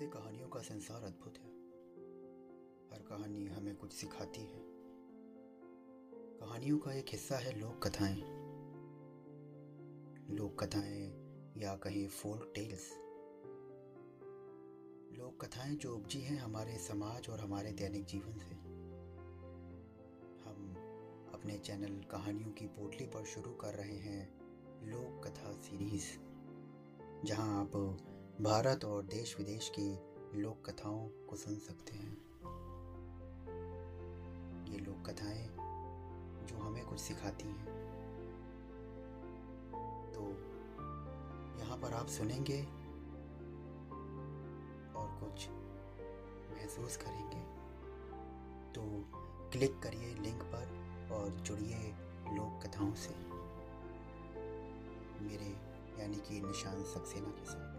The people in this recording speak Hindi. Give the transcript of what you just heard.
वैसे कहानियों का संसार अद्भुत है। हर कहानी हमें कुछ सिखाती है। कहानियों का एक हिस्सा है लोक कथाएँ। लोक कथाएँ या कहें फोल्क टेल्स लोक कथाएँ जो उपजी हैं हमारे समाज और हमारे दैनिक जीवन से। हम अपने चैनल कहानियों की पोटली पर शुरू कर रहे हैं लोक कथा सीरीज़ जहाँ आप भारत और देश विदेश की लोक कथाओं को सुन सकते हैं। ये लोक कथाएँ जो हमें कुछ सिखाती हैं। तो यहाँ पर आप सुनेंगे और कुछ महसूस करेंगे। तो क्लिक करिए लिंक पर और जुड़िए लोक कथाओं से। मेरे यानी कि निशान सक्सेना के साथ।